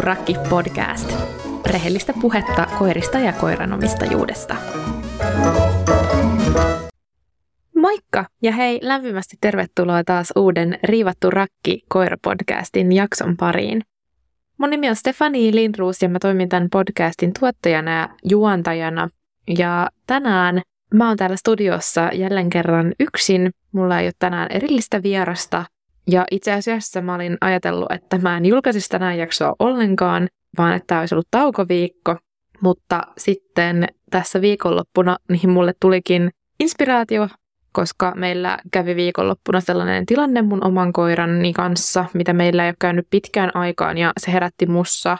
Rakki podcast. Rehellistä puhetta koirista ja koiranomistajuudesta. Moikka ja hei lämpimästi tervetuloa taas uuden Riivattu rakki koirapodcastin jakson pariin. Mun nimi on Stefani Lindruus ja mä toimin tämän podcastin tuottajana ja juontajana. Ja tänään mä oon täällä studiossa jälleen kerran yksin. Mulla ei ole tänään erillistä vierasta, ja itse asiassa mä olin ajatellut, että mä en julkaisisi tänään jaksoa ollenkaan, vaan että tämä olisi ollut taukoviikko. Mutta sitten tässä viikonloppuna niin mulle tulikin inspiraatio, koska meillä kävi viikonloppuna sellainen tilanne mun oman koirani kanssa, mitä meillä ei ole käynyt pitkään aikaan, ja se herätti mussa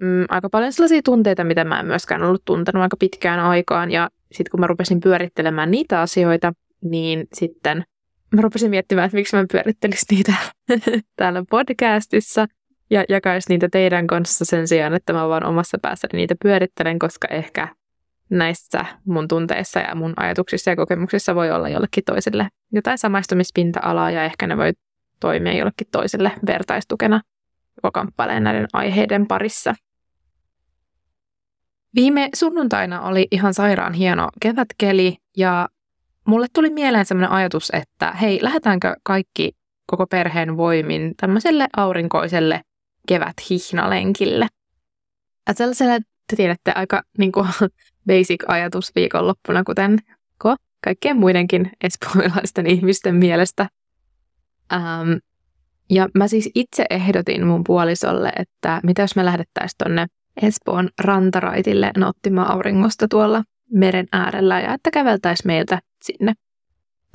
mm, aika paljon sellaisia tunteita, mitä mä en myöskään ollut tuntenut aika pitkään aikaan, ja sitten kun mä rupesin pyörittelemään niitä asioita, niin sitten mä rupesin miettimään, että miksi mä pyörittelisin niitä täällä podcastissa ja jakaisin niitä teidän kanssa sen sijaan, että mä vaan omassa päässäni niitä pyörittelen, koska ehkä näissä mun tunteissa ja mun ajatuksissa ja kokemuksissa voi olla jollekin toiselle jotain samaistumispinta-alaa ja ehkä ne voi toimia jollekin toiselle vertaistukena, joka kamppailee näiden aiheiden parissa. Viime sunnuntaina oli ihan sairaan hieno kevätkeli ja mulle tuli mieleen sellainen ajatus, että hei, lähdetäänkö kaikki koko perheen voimin tämmöiselle aurinkoiselle keväthihnalenkille. Ja sellaiselle, te tiedätte, aika niin kuin, basic ajatus viikonloppuna, kuten ko, kaikkien muidenkin espoolaisten ihmisten mielestä. Ähm, ja mä siis itse ehdotin mun puolisolle, että mitä jos me lähdettäisiin tonne Espoon rantaraitille nauttimaan auringosta tuolla meren äärellä ja että käveltäisiin meiltä sinne.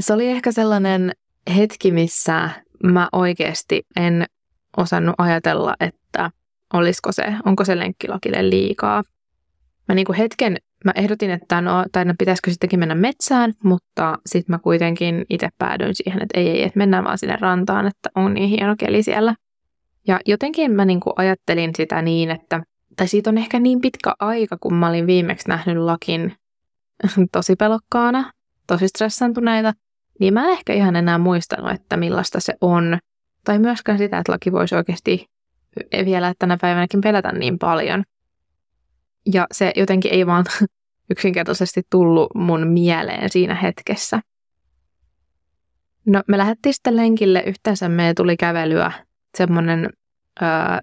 Se oli ehkä sellainen hetki, missä mä oikeasti en osannut ajatella, että olisiko se, onko se lenkkilakille liikaa. Mä niin kuin hetken, mä ehdotin, että no, tai no, pitäisikö sittenkin mennä metsään, mutta sitten mä kuitenkin itse päädyin siihen, että ei, ei, että mennään vaan sinne rantaan, että on niin hieno keli siellä. Ja jotenkin mä niin kuin ajattelin sitä niin, että, tai siitä on ehkä niin pitkä aika, kun mä olin viimeksi nähnyt lakin tosi pelokkaana, tosi stressantuneita, niin mä en ehkä ihan enää muistanut, että millaista se on. Tai myöskään sitä, että laki voisi oikeasti vielä tänä päivänäkin pelätä niin paljon. Ja se jotenkin ei vaan yksinkertaisesti tullut mun mieleen siinä hetkessä. No me lähdettiin sitten lenkille, yhteensä me tuli kävelyä semmoinen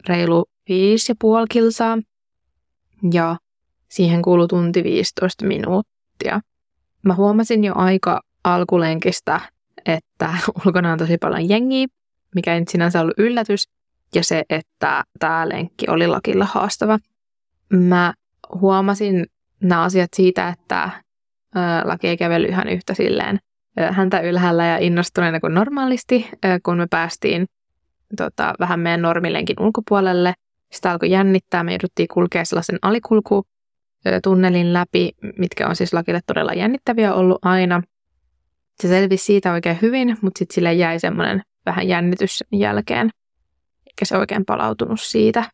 reilu viisi ja puoli kilsaa. Ja siihen kuului tunti 15 minuuttia. Mä huomasin jo aika alkulenkistä, että ulkona on tosi paljon jengiä, mikä ei nyt sinänsä ollut yllätys, ja se, että tämä lenkki oli lakilla haastava. Mä huomasin nämä asiat siitä, että laki ei kävely ihan yhtä silleen häntä ylhäällä ja innostuneena kuin normaalisti, kun me päästiin tota, vähän meidän normilenkin ulkopuolelle. Sitä alkoi jännittää, me jouduttiin kulkea sellaisen alikulku tunnelin läpi, mitkä on siis lakille todella jännittäviä ollut aina. Se selvisi siitä oikein hyvin, mutta sitten sille jäi semmoinen vähän jännitys sen jälkeen, eikä se oikein palautunut siitä.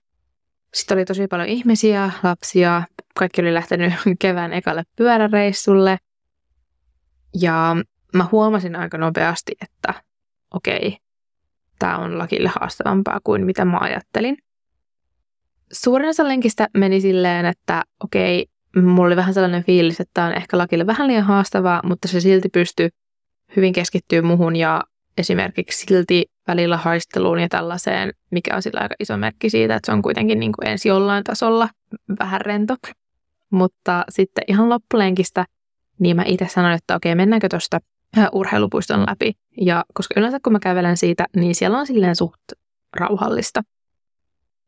Sitten oli tosi paljon ihmisiä, lapsia, kaikki oli lähtenyt kevään ekalle pyöräreissulle. Ja mä huomasin aika nopeasti, että okei, tämä on lakille haastavampaa kuin mitä mä ajattelin suurin osa lenkistä meni silleen, että okei, mulla oli vähän sellainen fiilis, että tämä on ehkä lakille vähän liian haastavaa, mutta se silti pystyy hyvin keskittyä muhun ja esimerkiksi silti välillä haisteluun ja tällaiseen, mikä on sillä aika iso merkki siitä, että se on kuitenkin niin kuin ensi jollain tasolla vähän rento. Mutta sitten ihan loppulenkistä, niin mä itse sanoin, että okei, mennäänkö tuosta urheilupuiston läpi. Ja koska yleensä kun mä kävelen siitä, niin siellä on silleen suht rauhallista.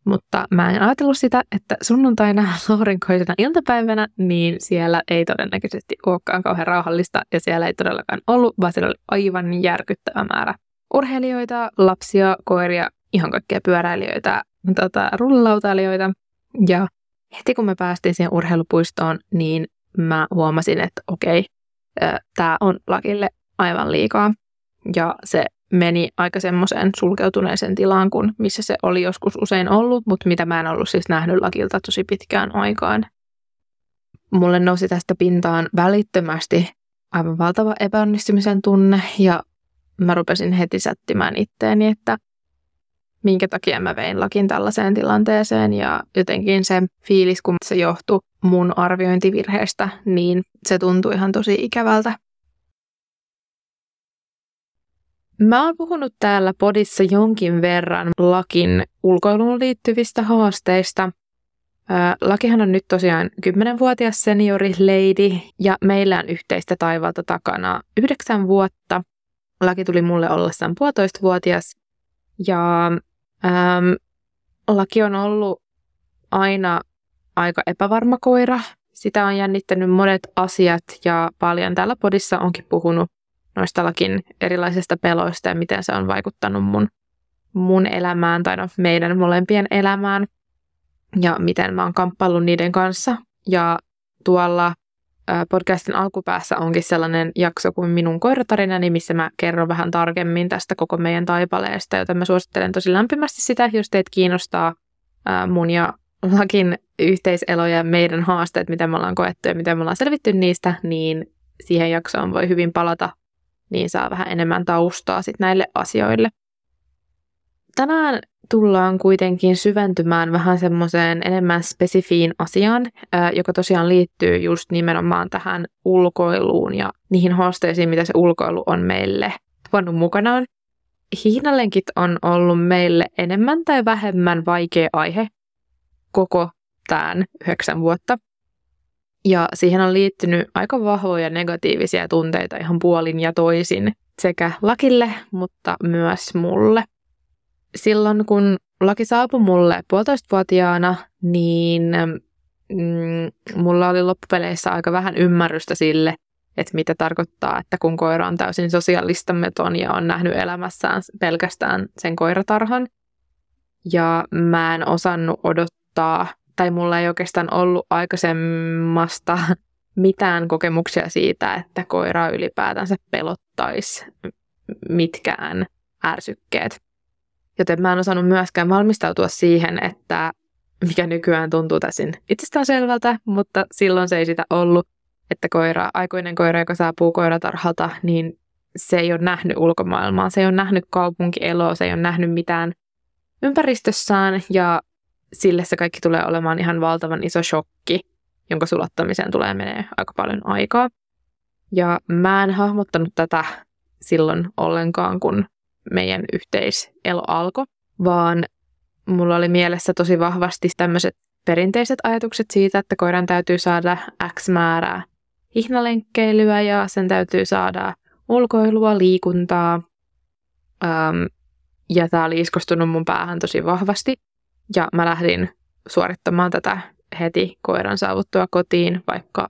Mutta mä en ajatellut sitä, että sunnuntaina aurinkoisena iltapäivänä, niin siellä ei todennäköisesti olekaan kauhean rauhallista ja siellä ei todellakaan ollut, vaan siellä oli aivan järkyttävä määrä urheilijoita, lapsia, koiria, ihan kaikkia pyöräilijöitä, tota, rullalautailijoita. Ja heti kun me päästiin siihen urheilupuistoon, niin mä huomasin, että okei, tämä on lakille aivan liikaa. Ja se meni aika semmoiseen sulkeutuneeseen tilaan, kuin missä se oli joskus usein ollut, mutta mitä mä en ollut siis nähnyt lakilta tosi pitkään aikaan. Mulle nousi tästä pintaan välittömästi aivan valtava epäonnistumisen tunne ja mä rupesin heti sättimään itteeni, että minkä takia mä vein lakin tällaiseen tilanteeseen ja jotenkin se fiilis, kun se johtui mun arviointivirheestä, niin se tuntui ihan tosi ikävältä. Mä oon puhunut täällä podissa jonkin verran lakin ulkoiluun liittyvistä haasteista. Lakihan on nyt tosiaan 10-vuotias seniori lady ja meillä on yhteistä taivalta takana yhdeksän vuotta. Laki tuli mulle ollessaan puolitoista-vuotias ja ähm, laki on ollut aina aika epävarma koira. Sitä on jännittänyt monet asiat ja paljon täällä podissa onkin puhunut noistallakin erilaisista peloista ja miten se on vaikuttanut mun, mun elämään tai no, meidän molempien elämään ja miten mä oon kamppaillut niiden kanssa. Ja tuolla podcastin alkupäässä onkin sellainen jakso kuin Minun koiratarinani, missä mä kerron vähän tarkemmin tästä koko meidän taipaleesta, joten mä suosittelen tosi lämpimästi sitä, jos teet kiinnostaa mun ja Lakin yhteiselo ja meidän haasteet, mitä me ollaan koettu ja miten me ollaan selvitty niistä, niin siihen jaksoon voi hyvin palata niin saa vähän enemmän taustaa sit näille asioille. Tänään tullaan kuitenkin syventymään vähän semmoiseen enemmän spesifiin asiaan, joka tosiaan liittyy just nimenomaan tähän ulkoiluun ja niihin haasteisiin, mitä se ulkoilu on meille tuonut mukanaan. Hiinalenkit on ollut meille enemmän tai vähemmän vaikea aihe koko tämän yhdeksän vuotta. Ja siihen on liittynyt aika vahvoja negatiivisia tunteita ihan puolin ja toisin sekä lakille, mutta myös mulle. Silloin kun laki saapui mulle puolitoistavuotiaana, niin mm, mulla oli loppupeleissä aika vähän ymmärrystä sille, että mitä tarkoittaa, että kun koira on täysin sosiaalistamaton ja on nähnyt elämässään pelkästään sen koiratarhan. Ja mä en osannut odottaa tai mulla ei oikeastaan ollut aikaisemmasta mitään kokemuksia siitä, että koiraa ylipäätänsä pelottaisi mitkään ärsykkeet. Joten mä en osannut myöskään valmistautua siihen, että mikä nykyään tuntuu täysin itsestäänselvältä, mutta silloin se ei sitä ollut, että koira, aikuinen koira, joka saapuu koiratarhalta, niin se ei ole nähnyt ulkomaailmaa, se ei ole nähnyt kaupunkieloa, se ei ole nähnyt mitään ympäristössään ja sille se kaikki tulee olemaan ihan valtavan iso shokki, jonka sulattamiseen tulee menee aika paljon aikaa. Ja mä en hahmottanut tätä silloin ollenkaan, kun meidän yhteiselo alkoi, vaan mulla oli mielessä tosi vahvasti tämmöiset perinteiset ajatukset siitä, että koiran täytyy saada X määrää hihnalenkkeilyä ja sen täytyy saada ulkoilua, liikuntaa. Ähm, ja tämä oli iskostunut mun päähän tosi vahvasti. Ja mä lähdin suorittamaan tätä heti koiran saavuttua kotiin, vaikka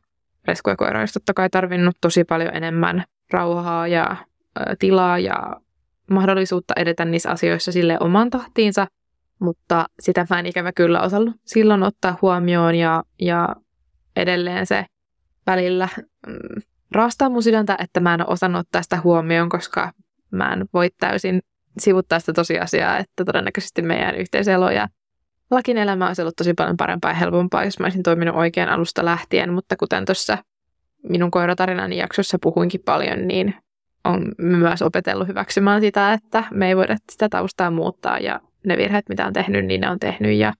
resku ja koira olisi totta kai tarvinnut tosi paljon enemmän rauhaa ja ä, tilaa ja mahdollisuutta edetä niissä asioissa sille oman tahtiinsa, mutta sitä mä en ikävä kyllä osannut silloin ottaa huomioon ja, ja edelleen se välillä mm, raastaa mun sydäntä, että mä en ole osannut ottaa sitä huomioon, koska mä en voi täysin sivuttaa sitä tosiasiaa, että todennäköisesti meidän yhteiselo ja lakin elämä olisi ollut tosi paljon parempaa ja helpompaa, jos mä olisin toiminut oikein alusta lähtien, mutta kuten tuossa minun koiratarinani jaksossa puhuinkin paljon, niin on myös opetellut hyväksymään sitä, että me ei voida sitä taustaa muuttaa ja ne virheet, mitä on tehnyt, niin ne on tehnyt ja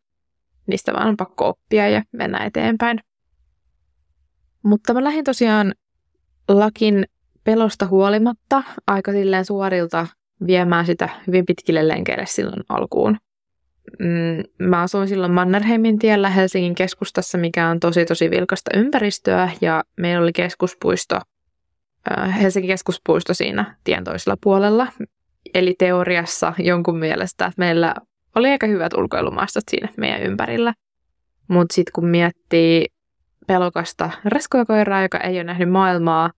niistä vaan on pakko oppia ja mennä eteenpäin. Mutta mä lähdin tosiaan lakin pelosta huolimatta aika silleen suorilta viemään sitä hyvin pitkille lenkeille silloin alkuun mm, mä asuin silloin Mannerheimin tiellä Helsingin keskustassa, mikä on tosi tosi vilkasta ympäristöä ja meillä oli keskuspuisto, äh, Helsingin keskuspuisto siinä tien toisella puolella. Eli teoriassa jonkun mielestä että meillä oli aika hyvät ulkoilumaastot siinä meidän ympärillä. Mutta sitten kun miettii pelokasta reskojakoiraa, joka ei ole nähnyt maailmaa,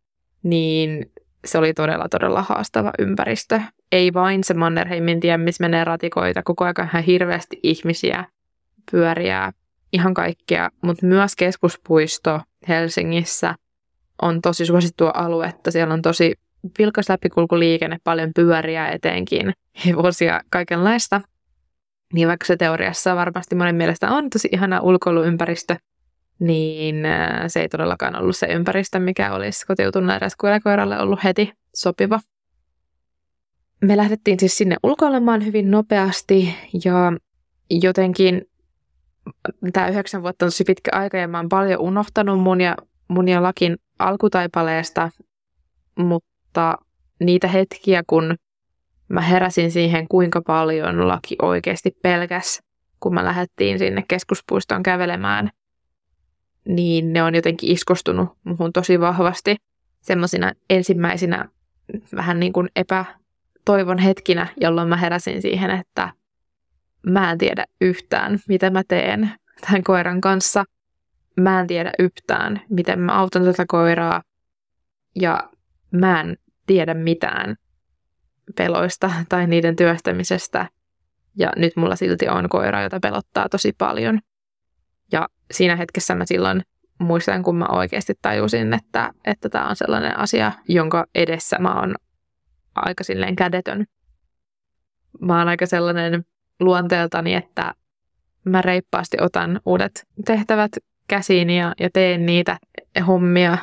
niin se oli todella, todella haastava ympäristö. Ei vain se Mannerheimin tie, missä menee ratikoita, koko ajan ihan hirveästi ihmisiä, pyöriä, ihan kaikkea, mutta myös keskuspuisto Helsingissä on tosi suosittua aluetta. Siellä on tosi vilkas läpikulkuliikenne, paljon pyöriä etenkin, hevosia, kaikenlaista. Niin vaikka se teoriassa varmasti monen mielestä on tosi ihana ulkoiluympäristö, niin äh, se ei todellakaan ollut se ympäristö, mikä olisi kotiutuneelle koiralle ollut heti sopiva. me lähdettiin siis sinne ulkoilemaan hyvin nopeasti ja jotenkin tämä yhdeksän vuotta on tosi pitkä aika ja mä oon paljon unohtanut mun ja, mun ja Lakin alkutaipaleesta, mutta niitä hetkiä, kun mä heräsin siihen, kuinka paljon Laki oikeasti pelkäs, kun mä lähdettiin sinne keskuspuistoon kävelemään, niin ne on jotenkin iskostunut muhun tosi vahvasti semmoisina ensimmäisinä vähän niin kuin epätoivon hetkinä, jolloin mä heräsin siihen, että mä en tiedä yhtään, mitä mä teen tämän koiran kanssa. Mä en tiedä yhtään, miten mä autan tätä koiraa. Ja mä en tiedä mitään peloista tai niiden työstämisestä. Ja nyt mulla silti on koira, jota pelottaa tosi paljon. Siinä hetkessä mä silloin muistan, kun mä oikeasti tajusin, että että tämä on sellainen asia, jonka edessä mä oon aika silleen kädetön. Mä oon aika sellainen luonteeltani, että mä reippaasti otan uudet tehtävät käsiin ja, ja teen niitä hommia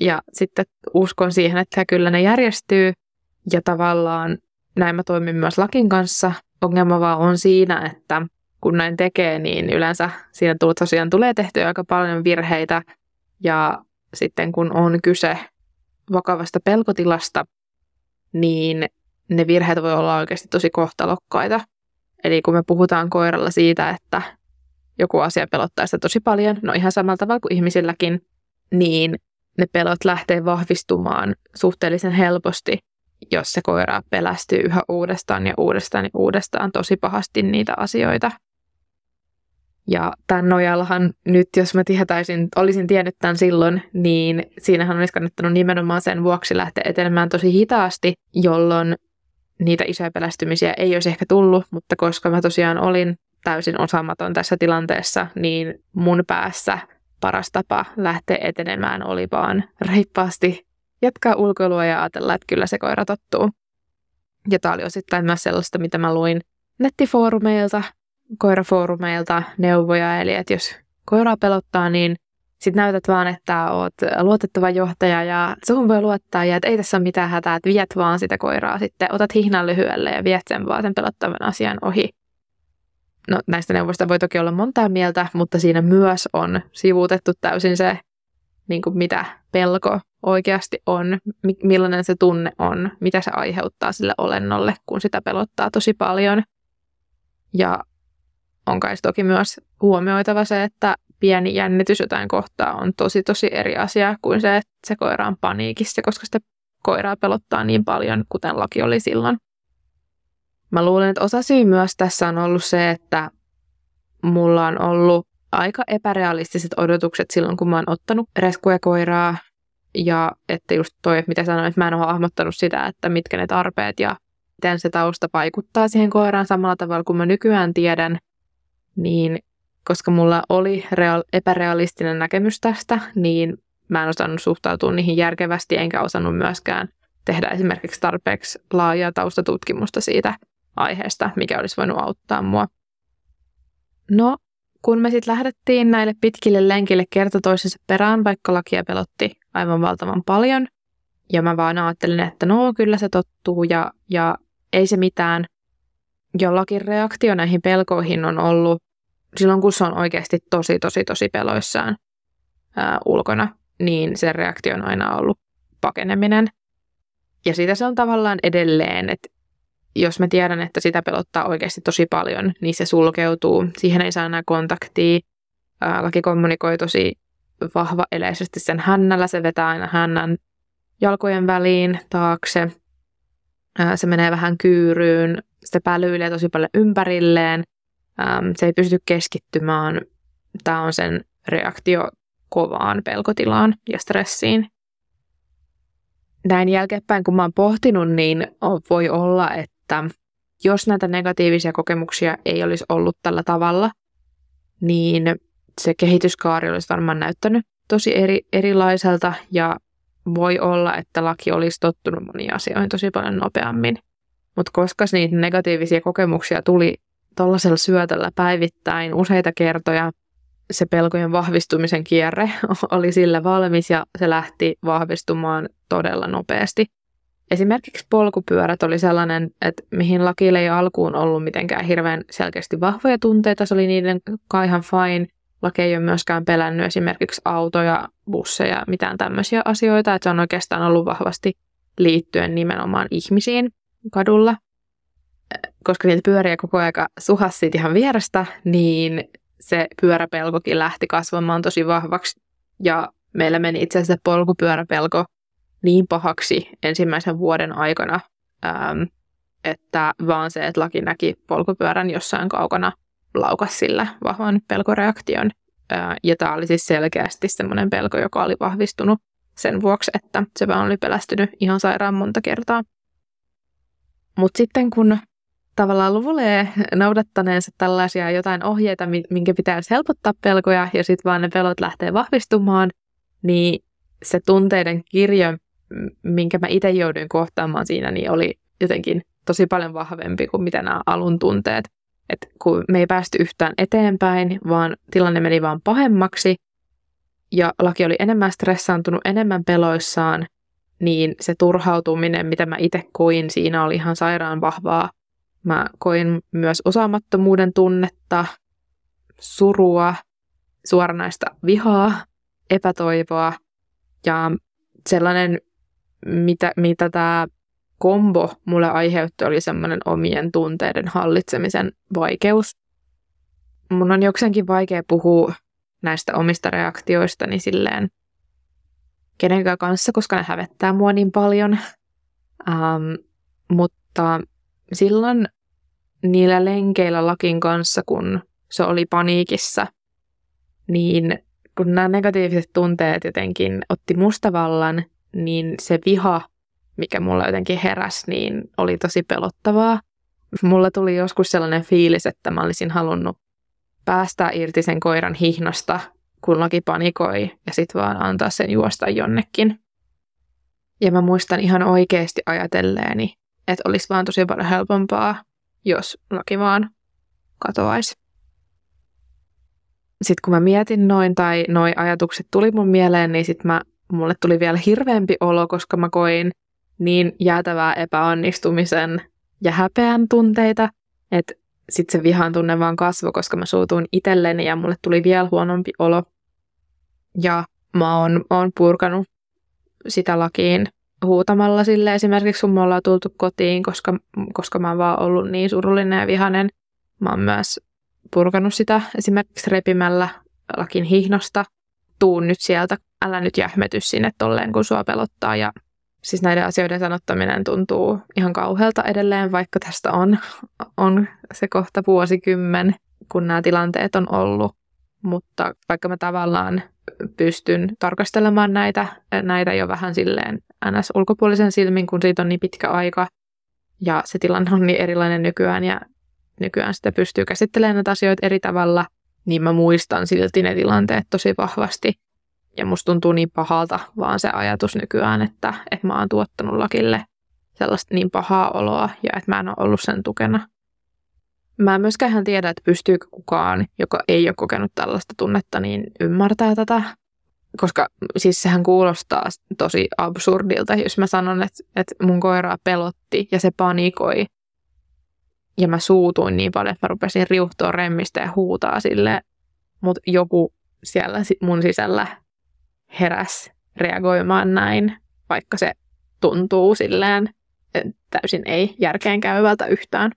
ja sitten uskon siihen, että kyllä ne järjestyy ja tavallaan näin mä toimin myös lakin kanssa. Ongelma vaan on siinä, että kun näin tekee, niin yleensä siinä tosiaan tulee tehtyä aika paljon virheitä ja sitten kun on kyse vakavasta pelkotilasta, niin ne virheet voi olla oikeasti tosi kohtalokkaita. Eli kun me puhutaan koiralla siitä, että joku asia pelottaa sitä tosi paljon, no ihan samalla tavalla kuin ihmisilläkin, niin ne pelot lähtee vahvistumaan suhteellisen helposti, jos se koira pelästyy yhä uudestaan ja uudestaan ja uudestaan tosi pahasti niitä asioita. Ja tämän nojallahan nyt, jos mä tietäisin, olisin tiennyt tämän silloin, niin siinähän olisi kannattanut nimenomaan sen vuoksi lähteä etenemään tosi hitaasti, jolloin niitä isoja pelästymisiä ei olisi ehkä tullut, mutta koska mä tosiaan olin täysin osaamaton tässä tilanteessa, niin mun päässä paras tapa lähteä etenemään oli vaan reippaasti jatkaa ulkoilua ja ajatella, että kyllä se koira tottuu. Ja tämä oli osittain myös sellaista, mitä mä luin nettifoorumeilta, koirafoorumeilta neuvoja, eli että jos koiraa pelottaa, niin sitten näytät vaan, että oot luotettava johtaja ja suhun voi luottaa ja että ei tässä ole mitään hätää, että viet vaan sitä koiraa sitten, otat hihnan lyhyelle ja viet sen vaan sen pelottavan asian ohi. No näistä neuvoista voi toki olla montaa mieltä, mutta siinä myös on sivuutettu täysin se, niin kuin mitä pelko oikeasti on, millainen se tunne on, mitä se aiheuttaa sille olennolle, kun sitä pelottaa tosi paljon. Ja on kai toki myös huomioitava se, että pieni jännitys jotain kohtaa on tosi tosi eri asia kuin se, että se koira on paniikissa, koska sitä koiraa pelottaa niin paljon, kuten laki oli silloin. Mä luulen, että osa syy myös tässä on ollut se, että mulla on ollut aika epärealistiset odotukset silloin, kun mä oon ottanut rescue-koiraa. Ja että just toi, että mitä sanoin, että mä en ole hahmottanut sitä, että mitkä ne tarpeet ja miten se tausta vaikuttaa siihen koiraan samalla tavalla kuin mä nykyään tiedän, niin koska mulla oli real, epärealistinen näkemys tästä, niin mä en osannut suhtautua niihin järkevästi, enkä osannut myöskään tehdä esimerkiksi tarpeeksi laajaa taustatutkimusta siitä aiheesta, mikä olisi voinut auttaa mua. No, kun me sitten lähdettiin näille pitkille lenkille kerta toisensa perään, vaikka lakia pelotti aivan valtavan paljon, ja mä vaan ajattelin, että no kyllä se tottuu ja, ja ei se mitään. Jollakin reaktio näihin pelkoihin on ollut silloin, kun se on oikeasti tosi, tosi, tosi peloissaan ää, ulkona, niin se reaktio on aina ollut pakeneminen. Ja siitä se on tavallaan edelleen, että jos mä tiedän, että sitä pelottaa oikeasti tosi paljon, niin se sulkeutuu. Siihen ei saa enää kontaktia. Ää, laki kommunikoi tosi vahva eleisesti sen hännällä. Se vetää aina hännän jalkojen väliin taakse. Ää, se menee vähän kyyryyn. Se pälyilee tosi paljon ympärilleen. Ää, se ei pysty keskittymään. Tämä on sen reaktio kovaan pelkotilaan ja stressiin näin jälkeenpäin, kun mä oon pohtinut, niin voi olla, että jos näitä negatiivisia kokemuksia ei olisi ollut tällä tavalla, niin se kehityskaari olisi varmaan näyttänyt tosi eri, erilaiselta ja voi olla, että laki olisi tottunut moniin asioihin tosi paljon nopeammin. Mutta koska niitä negatiivisia kokemuksia tuli tuollaisella syötöllä päivittäin useita kertoja, se pelkojen vahvistumisen kierre oli sillä valmis ja se lähti vahvistumaan todella nopeasti. Esimerkiksi polkupyörät oli sellainen, että mihin lakille ei alkuun ollut mitenkään hirveän selkeästi vahvoja tunteita. Se oli niiden kai ihan fine. Laki ei ole myöskään pelännyt esimerkiksi autoja, busseja, mitään tämmöisiä asioita. Että se on oikeastaan ollut vahvasti liittyen nimenomaan ihmisiin kadulla. Koska niitä pyöriä koko aika suhasi ihan vierestä, niin se pyöräpelkokin lähti kasvamaan tosi vahvaksi. Ja meillä meni itse asiassa polkupyöräpelko niin pahaksi ensimmäisen vuoden aikana, ähm, että vaan se, että laki näki polkupyörän jossain kaukana laukas sillä vahvan pelkoreaktion. Äh, ja tämä oli siis selkeästi semmoinen pelko, joka oli vahvistunut sen vuoksi, että se vaan oli pelästynyt ihan sairaan monta kertaa. Mutta sitten kun tavallaan luvulee noudattaneensa tällaisia jotain ohjeita, minkä pitäisi helpottaa pelkoja, ja sitten vaan ne pelot lähtee vahvistumaan, niin se tunteiden kirjo, minkä mä itse jouduin kohtaamaan siinä, niin oli jotenkin tosi paljon vahvempi kuin mitä nämä alun tunteet. Et kun me ei päästy yhtään eteenpäin, vaan tilanne meni vaan pahemmaksi, ja laki oli enemmän stressaantunut, enemmän peloissaan, niin se turhautuminen, mitä mä itse koin siinä, oli ihan sairaan vahvaa. Mä koin myös osaamattomuuden tunnetta, surua, suoranaista vihaa, epätoivoa ja sellainen, mitä, mitä tämä kombo mulle aiheutti, oli semmoinen omien tunteiden hallitsemisen vaikeus. Mun on jokseenkin vaikea puhua näistä omista reaktioistani silleen kenenkään kanssa, koska ne hävettää mua niin paljon. Um, mutta silloin niillä lenkeillä lakin kanssa, kun se oli paniikissa, niin kun nämä negatiiviset tunteet jotenkin otti mustavallan, niin se viha, mikä mulla jotenkin heräsi, niin oli tosi pelottavaa. Mulla tuli joskus sellainen fiilis, että mä olisin halunnut päästää irti sen koiran hihnasta, kun laki panikoi, ja sitten vaan antaa sen juosta jonnekin. Ja mä muistan ihan oikeasti ajatelleeni, että olisi vaan tosi paljon helpompaa, jos laki vaan katoaisi. Sitten kun mä mietin noin tai noi ajatukset tuli mun mieleen, niin sitten mä, mulle tuli vielä hirveämpi olo, koska mä koin niin jäätävää epäonnistumisen ja häpeän tunteita, että sitten se vihan tunne vaan kasvoi, koska mä suutuin itselleni ja mulle tuli vielä huonompi olo. Ja mä oon, oon purkanut sitä lakiin huutamalla sille esimerkiksi, kun me ollaan tultu kotiin, koska, koska mä oon vaan ollut niin surullinen ja vihanen. Mä oon myös purkanut sitä esimerkiksi repimällä lakin hihnosta. Tuun nyt sieltä, älä nyt jähmety sinne tolleen, kun sua pelottaa. Ja siis näiden asioiden sanottaminen tuntuu ihan kauhealta edelleen, vaikka tästä on, on se kohta vuosikymmen, kun nämä tilanteet on ollut. Mutta vaikka mä tavallaan pystyn tarkastelemaan näitä, näitä jo vähän silleen ns. ulkopuolisen silmin, kun siitä on niin pitkä aika ja se tilanne on niin erilainen nykyään ja nykyään sitä pystyy käsittelemään näitä asioita eri tavalla, niin mä muistan silti ne tilanteet tosi vahvasti. Ja musta tuntuu niin pahalta vaan se ajatus nykyään, että, että mä oon tuottanut lakille sellaista niin pahaa oloa ja että mä en ole ollut sen tukena. Mä en myöskään tiedä, että pystyykö kukaan, joka ei ole kokenut tällaista tunnetta, niin ymmärtää tätä. Koska siis sehän kuulostaa tosi absurdilta, jos mä sanon, että, että mun koiraa pelotti ja se panikoi. Ja mä suutuin niin paljon, että mä rupesin riuhtoa remmistä ja huutaa sille. Mutta joku siellä mun sisällä heräs reagoimaan näin, vaikka se tuntuu silleen täysin ei järkeen käyvältä yhtään.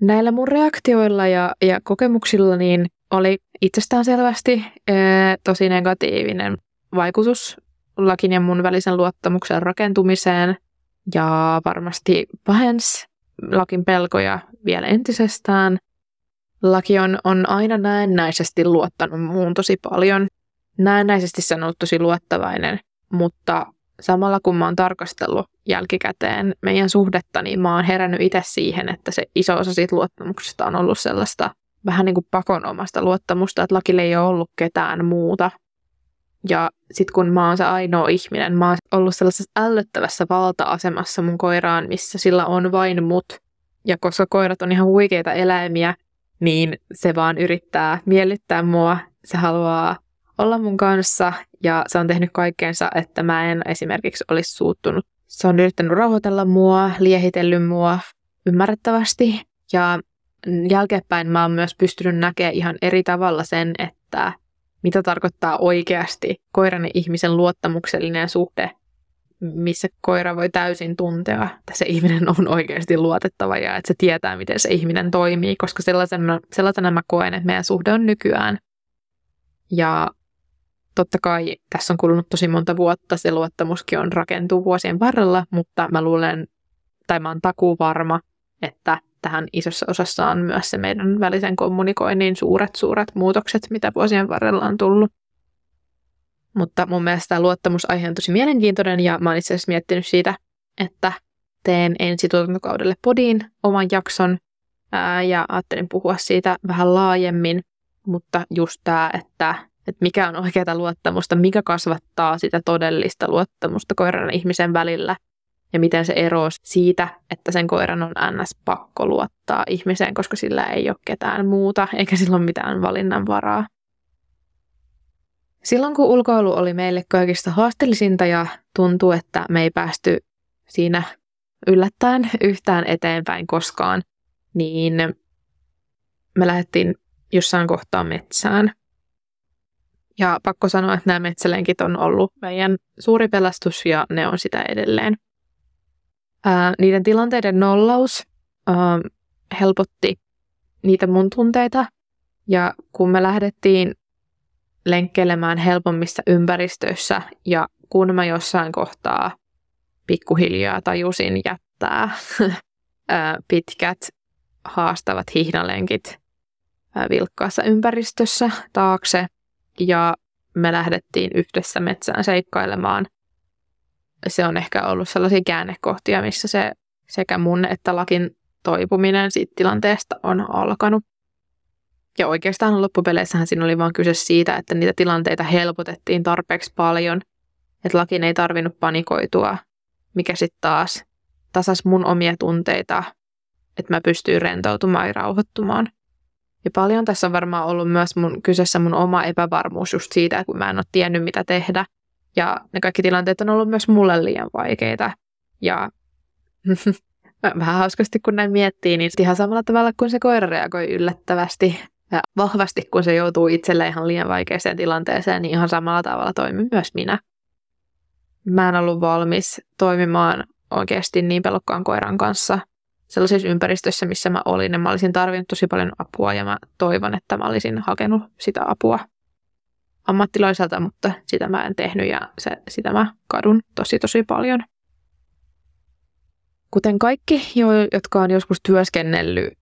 Näillä mun reaktioilla ja, ja kokemuksilla niin oli itsestään selvästi ää, tosi negatiivinen vaikutus lakin ja mun välisen luottamuksen rakentumiseen ja varmasti pahens lakin pelkoja vielä entisestään. Laki on, on aina näennäisesti luottanut muun tosi paljon. Näennäisesti se on ollut tosi luottavainen, mutta samalla kun mä oon tarkastellut jälkikäteen meidän suhdetta, niin mä oon herännyt itse siihen, että se iso osa siitä luottamuksesta on ollut sellaista vähän niin kuin pakonomasta luottamusta, että lakille ei ole ollut ketään muuta. Ja sitten kun mä oon se ainoa ihminen, mä oon ollut sellaisessa ällöttävässä valta-asemassa mun koiraan, missä sillä on vain mut. Ja koska koirat on ihan huikeita eläimiä, niin se vaan yrittää miellyttää mua. Se haluaa olla mun kanssa ja se on tehnyt kaikkeensa, että mä en esimerkiksi olisi suuttunut se on yrittänyt rauhoitella mua, liehitellyt mua ymmärrettävästi ja jälkeenpäin mä oon myös pystynyt näkemään ihan eri tavalla sen, että mitä tarkoittaa oikeasti koiran ja ihmisen luottamuksellinen suhde, missä koira voi täysin tuntea, että se ihminen on oikeasti luotettava ja että se tietää, miten se ihminen toimii, koska sellaisena, sellaisena mä koen, että meidän suhde on nykyään. Ja totta kai tässä on kulunut tosi monta vuotta, se luottamuskin on rakentuu vuosien varrella, mutta mä luulen, tai mä oon takuu varma, että tähän isossa osassa on myös se meidän välisen kommunikoinnin suuret, suuret muutokset, mitä vuosien varrella on tullut. Mutta mun mielestä tämä luottamusaihe on tosi mielenkiintoinen ja mä oon itse asiassa miettinyt siitä, että teen ensi tuotantokaudelle podiin oman jakson ää, ja ajattelin puhua siitä vähän laajemmin, mutta just tämä, että, että mikä on oikeaa luottamusta, mikä kasvattaa sitä todellista luottamusta koiran ja ihmisen välillä ja miten se eroaa siitä, että sen koiran on ns. pakko luottaa ihmiseen, koska sillä ei ole ketään muuta eikä sillä ole mitään valinnanvaraa. Silloin kun ulkoilu oli meille kaikista haasteellisinta ja tuntuu, että me ei päästy siinä yllättäen yhtään eteenpäin koskaan, niin me lähdettiin jossain kohtaa metsään. Ja pakko sanoa, että nämä metsälenkit on ollut meidän suuri pelastus ja ne on sitä edelleen. Ää, niiden tilanteiden nollaus ää, helpotti niitä mun tunteita. Ja kun me lähdettiin lenkkeilemään helpommissa ympäristöissä ja kun mä jossain kohtaa pikkuhiljaa tajusin jättää pitkät haastavat hihnalenkit vilkkaassa ympäristössä taakse ja me lähdettiin yhdessä metsään seikkailemaan. Se on ehkä ollut sellaisia käännekohtia, missä se sekä mun että lakin toipuminen siitä tilanteesta on alkanut. Ja oikeastaan loppupeleissähän siinä oli vain kyse siitä, että niitä tilanteita helpotettiin tarpeeksi paljon, että lakin ei tarvinnut panikoitua, mikä sitten taas tasas mun omia tunteita, että mä pystyin rentoutumaan ja rauhoittumaan. Ja paljon tässä on varmaan ollut myös mun, kyseessä mun oma epävarmuus just siitä, kun mä en ole tiennyt mitä tehdä. Ja ne kaikki tilanteet on ollut myös mulle liian vaikeita. Ja vähän hauskasti kun näin miettii, niin ihan samalla tavalla kuin se koira reagoi yllättävästi ja vahvasti, kun se joutuu itselle ihan liian vaikeaseen tilanteeseen, niin ihan samalla tavalla toimi myös minä. Mä en ollut valmis toimimaan oikeasti niin pelokkaan koiran kanssa sellaisessa ympäristössä, missä mä olin. Ja mä olisin tarvinnut tosi paljon apua ja mä toivon, että mä olisin hakenut sitä apua ammattilaiselta, mutta sitä mä en tehnyt ja se, sitä mä kadun tosi tosi paljon. Kuten kaikki, jotka on joskus työskennellyt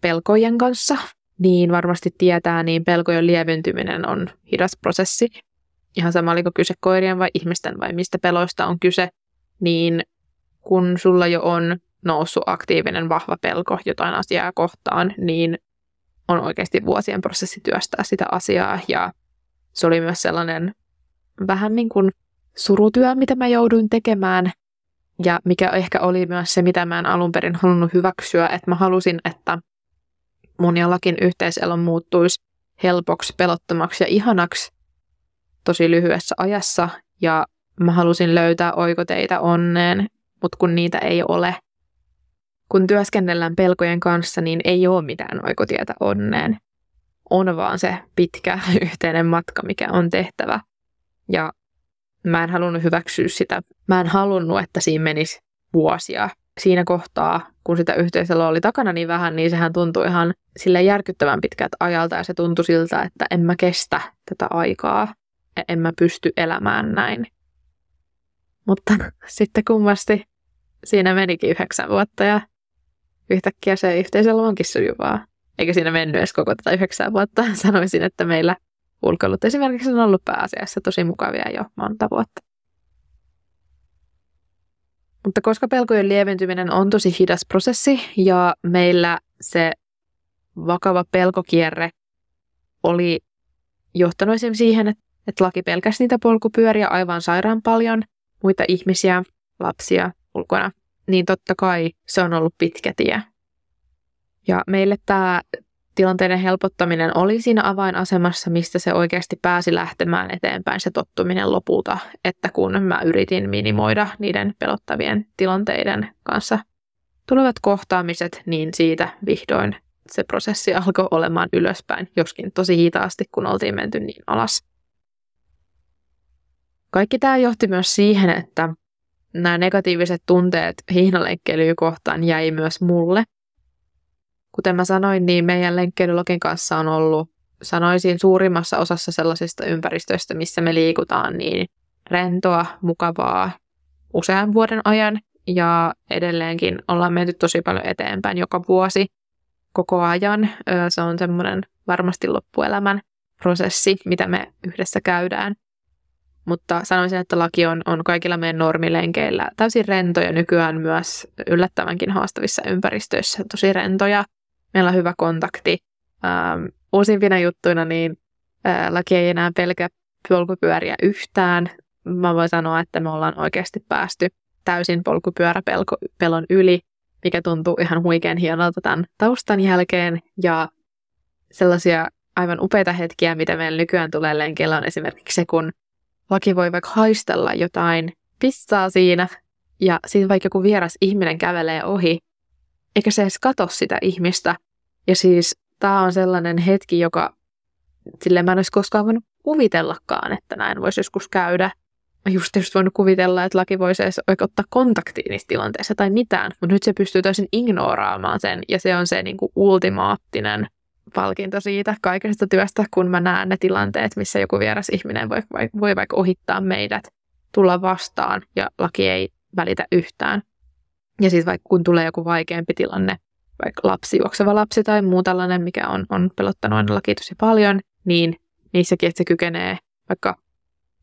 pelkojen kanssa, niin varmasti tietää, niin pelkojen lieventyminen on hidas prosessi. Ihan sama, oliko kyse koirien vai ihmisten vai mistä peloista on kyse, niin kun sulla jo on noussut aktiivinen vahva pelko jotain asiaa kohtaan, niin on oikeasti vuosien prosessi työstää sitä asiaa. Ja se oli myös sellainen vähän niin kuin surutyö, mitä mä jouduin tekemään. Ja mikä ehkä oli myös se, mitä mä en alun perin halunnut hyväksyä, että mä halusin, että mun ja lakin yhteiselon muuttuisi helpoksi, pelottomaksi ja ihanaksi tosi lyhyessä ajassa. Ja mä halusin löytää oikoteita onneen, mutta kun niitä ei ole, kun työskennellään pelkojen kanssa, niin ei ole mitään oikotietä onneen. On vaan se pitkä yhteinen matka, mikä on tehtävä. Ja mä en halunnut hyväksyä sitä. Mä en halunnut, että siinä menisi vuosia siinä kohtaa, kun sitä yhteisöllä oli takana niin vähän, niin sehän tuntui ihan sille järkyttävän pitkältä ajalta ja se tuntui siltä, että en mä kestä tätä aikaa ja en mä pysty elämään näin. Mutta sitten kummasti siinä menikin yhdeksän vuotta ja yhtäkkiä se yhteisöllä onkin sujuvaa. Eikä siinä mennyt edes koko tätä yhdeksän vuotta. Sanoisin, että meillä ulkoilut esimerkiksi on ollut pääasiassa tosi mukavia jo monta vuotta. Mutta koska pelkojen lieventyminen on tosi hidas prosessi ja meillä se vakava pelkokierre oli johtanut esimerkiksi siihen, että laki pelkäsi niitä polkupyöriä aivan sairaan paljon, muita ihmisiä, lapsia ulkona, niin totta kai se on ollut pitkä tie. Ja meille tämä tilanteiden helpottaminen oli siinä avainasemassa, mistä se oikeasti pääsi lähtemään eteenpäin se tottuminen lopulta, että kun mä yritin minimoida niiden pelottavien tilanteiden kanssa tulevat kohtaamiset, niin siitä vihdoin se prosessi alkoi olemaan ylöspäin, joskin tosi hitaasti, kun oltiin menty niin alas. Kaikki tämä johti myös siihen, että nämä negatiiviset tunteet hiihnalenkkeilyä kohtaan jäi myös mulle. Kuten mä sanoin, niin meidän lenkkeilylogin kanssa on ollut, sanoisin, suurimmassa osassa sellaisista ympäristöistä, missä me liikutaan, niin rentoa, mukavaa usean vuoden ajan. Ja edelleenkin ollaan menty tosi paljon eteenpäin joka vuosi koko ajan. Se on semmoinen varmasti loppuelämän prosessi, mitä me yhdessä käydään. Mutta sanoisin, että laki on, on kaikilla meidän normilenkeillä täysin rentoja nykyään myös yllättävänkin haastavissa ympäristöissä. Tosi rentoja. Meillä on hyvä kontakti. Ähm, uusimpina juttuina niin äh, laki ei enää pelkä polkupyöriä yhtään. Mä voin sanoa, että me ollaan oikeasti päästy täysin polkupyöräpelon yli, mikä tuntuu ihan huikean hienolta tämän taustan jälkeen. Ja sellaisia aivan upeita hetkiä, mitä meillä nykyään tulee lenkillä, on esimerkiksi se, kun laki voi vaikka haistella jotain pissaa siinä, ja sitten vaikka joku vieras ihminen kävelee ohi, eikä se edes katso sitä ihmistä. Ja siis tämä on sellainen hetki, joka sille mä en olisi koskaan voinut kuvitellakaan, että näin voisi joskus käydä. Mä just, just voinut kuvitella, että laki voisi edes ottaa kontaktiin niissä tilanteissa tai mitään, mutta nyt se pystyy täysin ignoraamaan sen, ja se on se niin kuin ultimaattinen palkinto siitä kaikesta työstä, kun mä näen ne tilanteet, missä joku vieras ihminen voi, voi vaikka ohittaa meidät, tulla vastaan ja laki ei välitä yhtään. Ja siis vaikka kun tulee joku vaikeampi tilanne, vaikka lapsi, juokseva lapsi tai muu tällainen, mikä on, on pelottanut aina laki tosi paljon, niin niissäkin, että se kykenee vaikka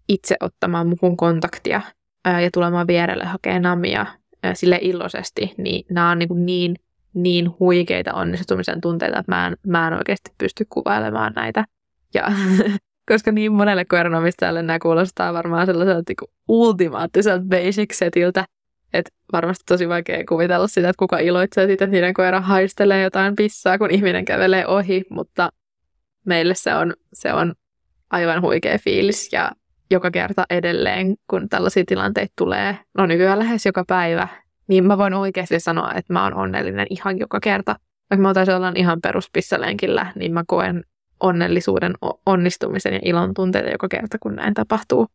itse ottamaan muun kontaktia ää, ja tulemaan vierelle hakemaan namia sille iloisesti, niin nämä on niin, kuin niin niin huikeita onnistumisen tunteita, että mä en, mä en oikeasti pysty kuvailemaan näitä. Ja koska niin monelle koiranomistajalle nämä kuulostaa varmaan sellaiselta niin ultimaattiselta basic setiltä, että varmasti tosi vaikea kuvitella sitä, että kuka iloitsee siitä, että niiden koira haistelee jotain pissaa, kun ihminen kävelee ohi, mutta meille se on, se on aivan huikea fiilis ja joka kerta edelleen, kun tällaisia tilanteita tulee, no nykyään lähes joka päivä, niin mä voin oikeasti sanoa, että mä oon onnellinen ihan joka kerta. Vaikka mä taisin olla ihan peruspissalenkillä, niin mä koen onnellisuuden, onnistumisen ja ilon tunteita joka kerta, kun näin tapahtuu.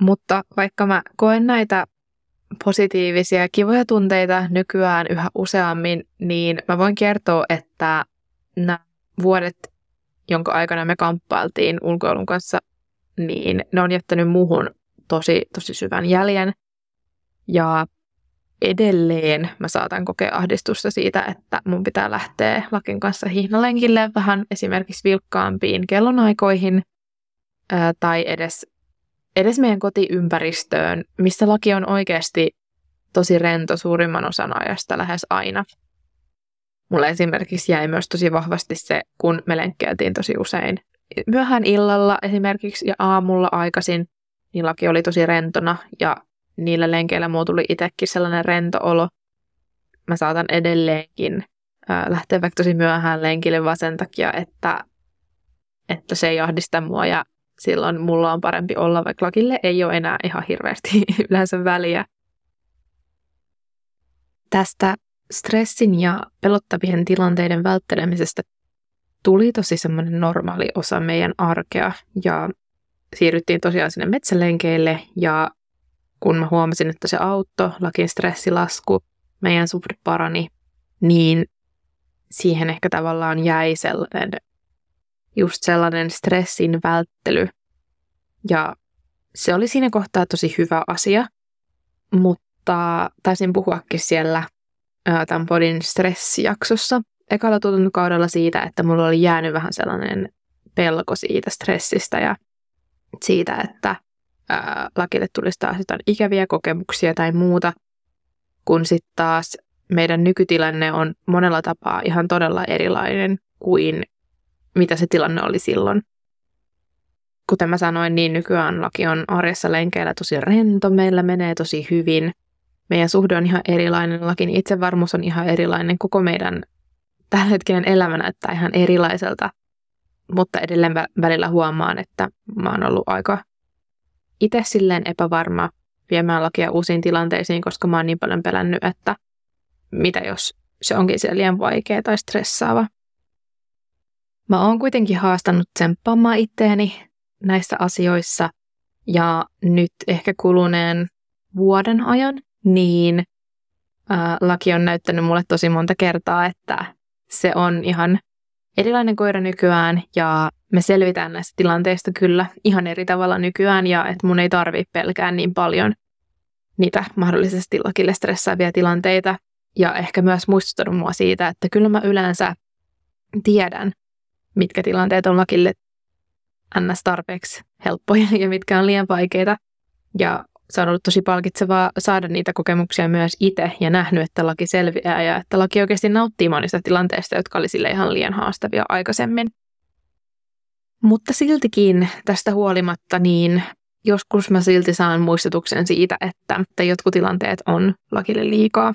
Mutta vaikka mä koen näitä positiivisia ja kivoja tunteita nykyään yhä useammin, niin mä voin kertoa, että nämä vuodet, jonka aikana me kamppailtiin ulkoilun kanssa, niin ne on jättänyt muuhun tosi, tosi syvän jäljen. Ja edelleen mä saatan kokea ahdistusta siitä, että mun pitää lähteä lakin kanssa hihnalenkille vähän esimerkiksi vilkkaampiin kellonaikoihin ää, tai edes, edes meidän kotiympäristöön, missä laki on oikeasti tosi rento suurimman osan ajasta lähes aina. Mulle esimerkiksi jäi myös tosi vahvasti se, kun me lenkkeiltiin tosi usein myöhään illalla esimerkiksi ja aamulla aikaisin, niin laki oli tosi rentona ja niillä lenkeillä mulla tuli itsekin sellainen rento olo. Mä saatan edelleenkin ää, lähteä vaikka tosi myöhään lenkille vaan sen takia, että, että se ei ahdista mua ja silloin mulla on parempi olla, vaikka lakille ei ole enää ihan hirveästi yleensä väliä. Tästä stressin ja pelottavien tilanteiden välttelemisestä tuli tosi semmoinen normaali osa meidän arkea ja siirryttiin tosiaan sinne metsälenkeille ja kun mä huomasin, että se auttoi, lakin stressilasku, meidän suhde parani, niin siihen ehkä tavallaan jäi sellainen, just sellainen stressin välttely. Ja se oli siinä kohtaa tosi hyvä asia, mutta taisin puhuakin siellä ää, tämän podin stressijaksossa ekalla tuotantokaudella siitä, että mulla oli jäänyt vähän sellainen pelko siitä stressistä ja siitä, että lakille tulisi taas jotain ikäviä kokemuksia tai muuta, kun sitten taas meidän nykytilanne on monella tapaa ihan todella erilainen kuin mitä se tilanne oli silloin. Kuten mä sanoin, niin nykyään laki on arjessa lenkeillä tosi rento, meillä menee tosi hyvin. Meidän suhde on ihan erilainen, lakin itsevarmuus on ihan erilainen, koko meidän hetkinen elämä näyttää ihan erilaiselta, mutta edelleen välillä huomaan, että mä oon ollut aika itse silleen epävarma viemään lakia uusiin tilanteisiin, koska mä oon niin paljon pelännyt, että mitä jos se onkin siellä liian vaikea tai stressaava. Mä oon kuitenkin haastanut tsemppaamaan itteeni näissä asioissa ja nyt ehkä kuluneen vuoden ajan, niin ää, laki on näyttänyt mulle tosi monta kertaa, että se on ihan erilainen koira nykyään ja me selvitään näistä tilanteista kyllä ihan eri tavalla nykyään ja että mun ei tarvi pelkää niin paljon niitä mahdollisesti lakille stressaavia tilanteita ja ehkä myös muistuttanut mua siitä, että kyllä mä yleensä tiedän, mitkä tilanteet on lakille ns. tarpeeksi helppoja ja mitkä on liian vaikeita. Ja se on ollut tosi palkitsevaa saada niitä kokemuksia myös itse ja nähnyt, että laki selviää ja että laki oikeasti nauttii monista tilanteista, jotka oli sille ihan liian haastavia aikaisemmin. Mutta siltikin tästä huolimatta, niin joskus mä silti saan muistutuksen siitä, että, että jotkut tilanteet on lakille liikaa.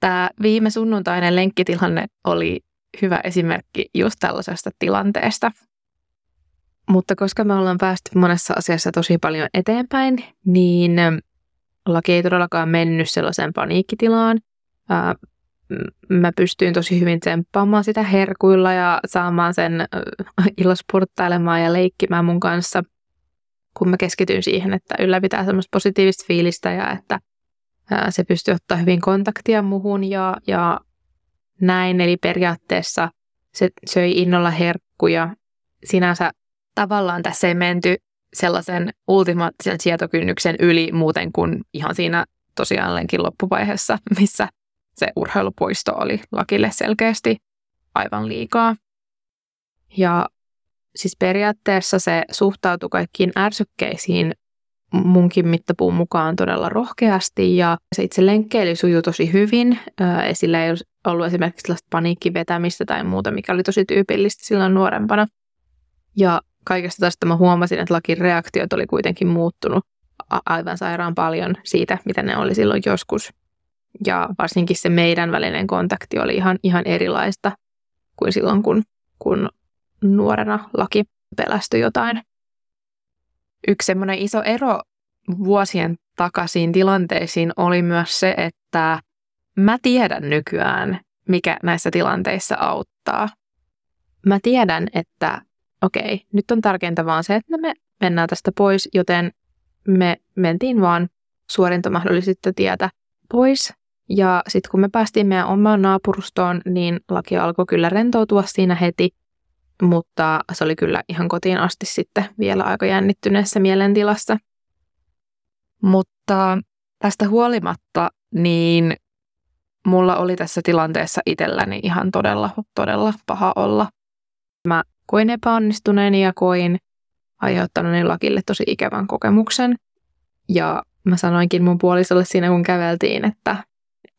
Tämä viime sunnuntainen lenkkitilanne oli hyvä esimerkki just tällaisesta tilanteesta. Mutta koska me ollaan päästy monessa asiassa tosi paljon eteenpäin, niin laki ei todellakaan mennyt sellaiseen paniikkitilaan. Mä pystyin tosi hyvin tsemppaamaan sitä herkuilla ja saamaan sen ilospurttailemaan ja leikkimään mun kanssa, kun mä keskityin siihen, että ylläpitää semmoista positiivista fiilistä ja että se pystyy ottaa hyvin kontaktia muhun ja, ja näin. Eli periaatteessa se söi innolla herkkuja. Sinänsä tavallaan tässä ei menty sellaisen ultimaattisen sietokynnyksen yli muuten kuin ihan siinä tosiaan lenkin loppuvaiheessa, missä se urheilupoisto oli lakille selkeästi aivan liikaa. Ja siis periaatteessa se suhtautui kaikkiin ärsykkeisiin munkin mittapuun mukaan todella rohkeasti ja se itse lenkkeily sujuu tosi hyvin. Esillä ei ollut esimerkiksi sellaista paniikkivetämistä tai muuta, mikä oli tosi tyypillistä silloin nuorempana. Ja kaikesta tästä mä huomasin, että lakin reaktiot oli kuitenkin muuttunut aivan sairaan paljon siitä, mitä ne oli silloin joskus. Ja varsinkin se meidän välinen kontakti oli ihan, ihan erilaista kuin silloin, kun, kun nuorena laki pelästyi jotain. Yksi semmoinen iso ero vuosien takaisiin tilanteisiin oli myös se, että mä tiedän nykyään, mikä näissä tilanteissa auttaa. Mä tiedän, että okei, nyt on tärkeintä vaan se, että me mennään tästä pois, joten me mentiin vaan suorintamahdollista tietä pois. Ja sitten kun me päästiin meidän omaan naapurustoon, niin laki alkoi kyllä rentoutua siinä heti, mutta se oli kyllä ihan kotiin asti sitten vielä aika jännittyneessä mielentilassa. Mutta tästä huolimatta, niin mulla oli tässä tilanteessa itselläni ihan todella, todella paha olla. Mä koin epäonnistuneeni ja koin aiheuttanut lakille tosi ikävän kokemuksen. Ja mä sanoinkin mun puolisolle siinä, kun käveltiin, että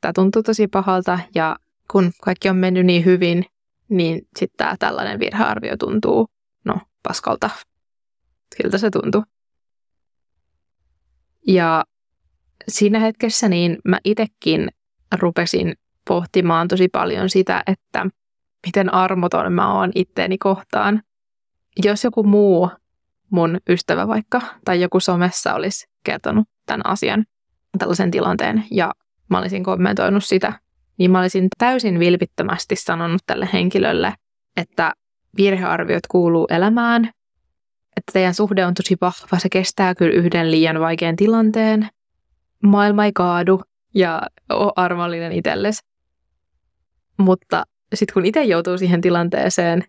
tämä tuntuu tosi pahalta ja kun kaikki on mennyt niin hyvin, niin sitten tämä tällainen virhearvio tuntuu, no, paskalta. Siltä se tuntuu. Ja siinä hetkessä niin mä itsekin rupesin pohtimaan tosi paljon sitä, että miten armoton mä oon itteeni kohtaan. Jos joku muu mun ystävä vaikka tai joku somessa olisi kertonut tämän asian, tällaisen tilanteen, ja mä olisin kommentoinut sitä, niin mä olisin täysin vilpittömästi sanonut tälle henkilölle, että virhearviot kuuluu elämään, että teidän suhde on tosi vahva, se kestää kyllä yhden liian vaikean tilanteen, maailma ei kaadu ja ole armollinen itsellesi. Mutta sitten kun itse joutuu siihen tilanteeseen,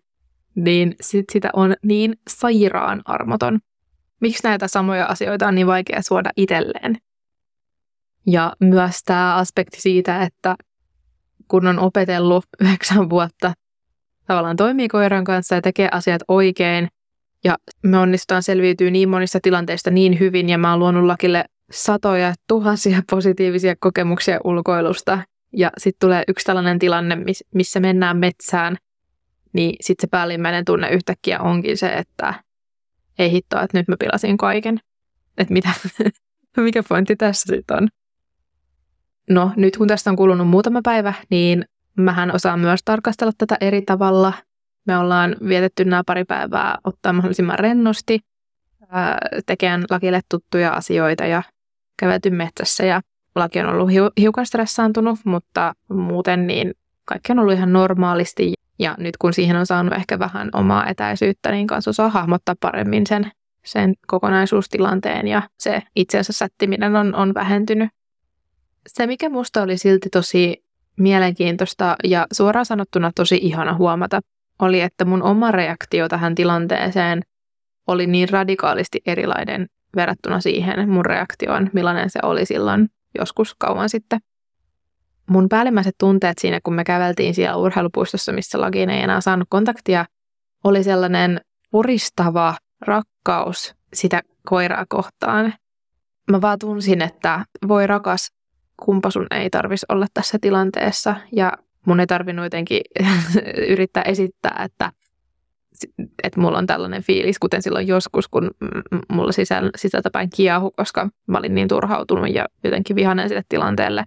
niin sit sitä on niin sairaan armoton. Miksi näitä samoja asioita on niin vaikea suoda itselleen? Ja myös tämä aspekti siitä, että kun on opetellut yhdeksän vuotta tavallaan toimii koiran kanssa ja tekee asiat oikein, ja me onnistutaan selviytyä niin monista tilanteista niin hyvin, ja mä oon luonut lakille satoja, tuhansia positiivisia kokemuksia ulkoilusta, ja sitten tulee yksi tällainen tilanne, missä mennään metsään, niin sitten se päällimmäinen tunne yhtäkkiä onkin se, että ei hittoa, että nyt mä pilasin kaiken. Että mitä, mikä pointti tässä sitten on. No nyt kun tästä on kulunut muutama päivä, niin mähän osaan myös tarkastella tätä eri tavalla. Me ollaan vietetty nämä pari päivää ottaa mahdollisimman rennosti, tekemään lakille tuttuja asioita ja kävelty metsässä ja laki on ollut hiukan stressaantunut, mutta muuten niin kaikki on ollut ihan normaalisti. Ja nyt kun siihen on saanut ehkä vähän omaa etäisyyttä, niin kanssa osaa hahmottaa paremmin sen, sen kokonaisuustilanteen ja se itse asiassa sättiminen on, on vähentynyt. Se, mikä musta oli silti tosi mielenkiintoista ja suoraan sanottuna tosi ihana huomata, oli, että mun oma reaktio tähän tilanteeseen oli niin radikaalisti erilainen verrattuna siihen mun reaktioon, millainen se oli silloin joskus kauan sitten. Mun päällimmäiset tunteet siinä, kun me käveltiin siellä urheilupuistossa, missä lagiin ei enää saanut kontaktia, oli sellainen puristava rakkaus sitä koiraa kohtaan. Mä vaan tunsin, että voi rakas, kumpa sun ei tarvis olla tässä tilanteessa. Ja mun ei tarvinnut jotenkin yrittää esittää, että, että mulla on tällainen fiilis, kuten silloin joskus, kun mulla sisältä päin kiehu, koska mä olin niin turhautunut ja jotenkin vihainen sille tilanteelle.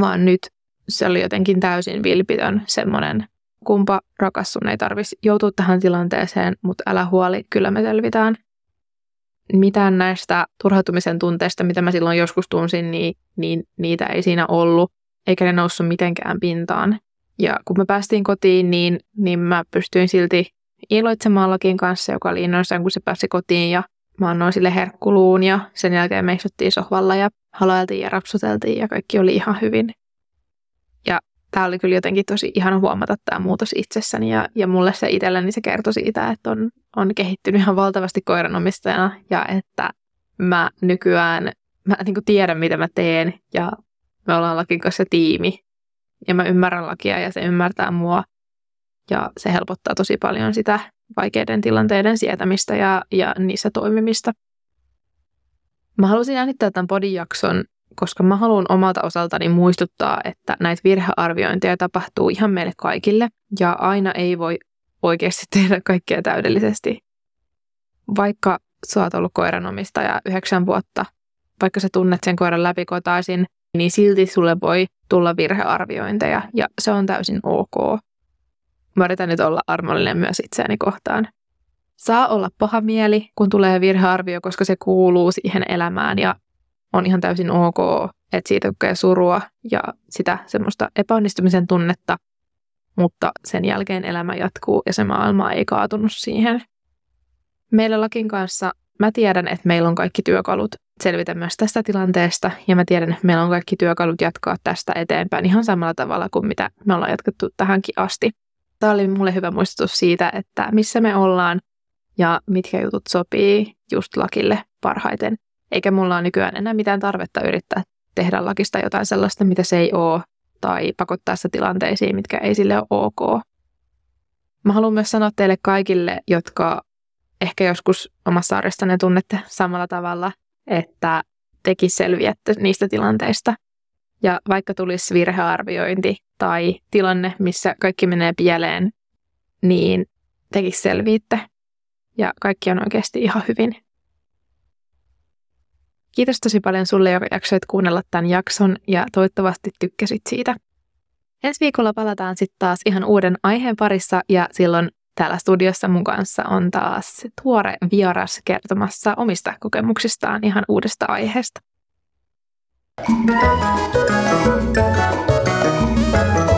Vaan nyt se oli jotenkin täysin vilpitön semmoinen, kumpa rakas sun ei tarvitsisi joutua tähän tilanteeseen, mutta älä huoli, kyllä me selvitään. Mitään näistä turhautumisen tunteista, mitä mä silloin joskus tunsin, niin, niin niitä ei siinä ollut, eikä ne noussut mitenkään pintaan. Ja kun me päästiin kotiin, niin, niin mä pystyin silti iloitsemaan Lakin kanssa, joka oli innoissaan, kun se pääsi kotiin ja mä annoin sille herkkuluun ja sen jälkeen me istuttiin sohvalla ja halailtiin ja rapsuteltiin ja kaikki oli ihan hyvin. Tämä oli kyllä jotenkin tosi ihana huomata tämä muutos itsessäni ja, ja mulle se itselleni se kertoi siitä, että on, on kehittynyt ihan valtavasti koiranomistajana ja että mä nykyään mä niin kuin tiedän, mitä mä teen ja me ollaan Lakin kanssa tiimi ja mä ymmärrän Lakia ja se ymmärtää mua ja se helpottaa tosi paljon sitä vaikeiden tilanteiden sietämistä ja, ja niissä toimimista. Mä halusin äänittää tämän podijakson koska mä haluan omalta osaltani muistuttaa, että näitä virhearviointeja tapahtuu ihan meille kaikille ja aina ei voi oikeasti tehdä kaikkea täydellisesti. Vaikka sä oot ollut koiranomistaja yhdeksän vuotta, vaikka sä tunnet sen koiran läpikotaisin, niin silti sulle voi tulla virhearviointeja ja se on täysin ok. Mä yritän nyt olla armollinen myös itseäni kohtaan. Saa olla paha mieli, kun tulee virhearvio, koska se kuuluu siihen elämään ja on ihan täysin ok, että siitä kokee surua ja sitä semmoista epäonnistumisen tunnetta, mutta sen jälkeen elämä jatkuu ja se maailma ei kaatunut siihen. Meillä Lakin kanssa mä tiedän, että meillä on kaikki työkalut selvitä myös tästä tilanteesta ja mä tiedän, että meillä on kaikki työkalut jatkaa tästä eteenpäin ihan samalla tavalla kuin mitä me ollaan jatkettu tähänkin asti. Tämä oli mulle hyvä muistutus siitä, että missä me ollaan ja mitkä jutut sopii just Lakille parhaiten eikä mulla ole nykyään enää mitään tarvetta yrittää tehdä lakista jotain sellaista, mitä se ei ole, tai pakottaa sitä tilanteisiin, mitkä ei sille ole ok. Mä haluan myös sanoa teille kaikille, jotka ehkä joskus omassa arjestanne tunnette samalla tavalla, että tekin selviätte niistä tilanteista. Ja vaikka tulisi virhearviointi tai tilanne, missä kaikki menee pieleen, niin tekin selviitte. Ja kaikki on oikeasti ihan hyvin. Kiitos tosi paljon sulle, joka jaksoit kuunnella tämän jakson ja toivottavasti tykkäsit siitä. Ensi viikolla palataan sitten taas ihan uuden aiheen parissa ja silloin täällä studiossa mun kanssa on taas tuore vieras kertomassa omista kokemuksistaan ihan uudesta aiheesta. Thank you.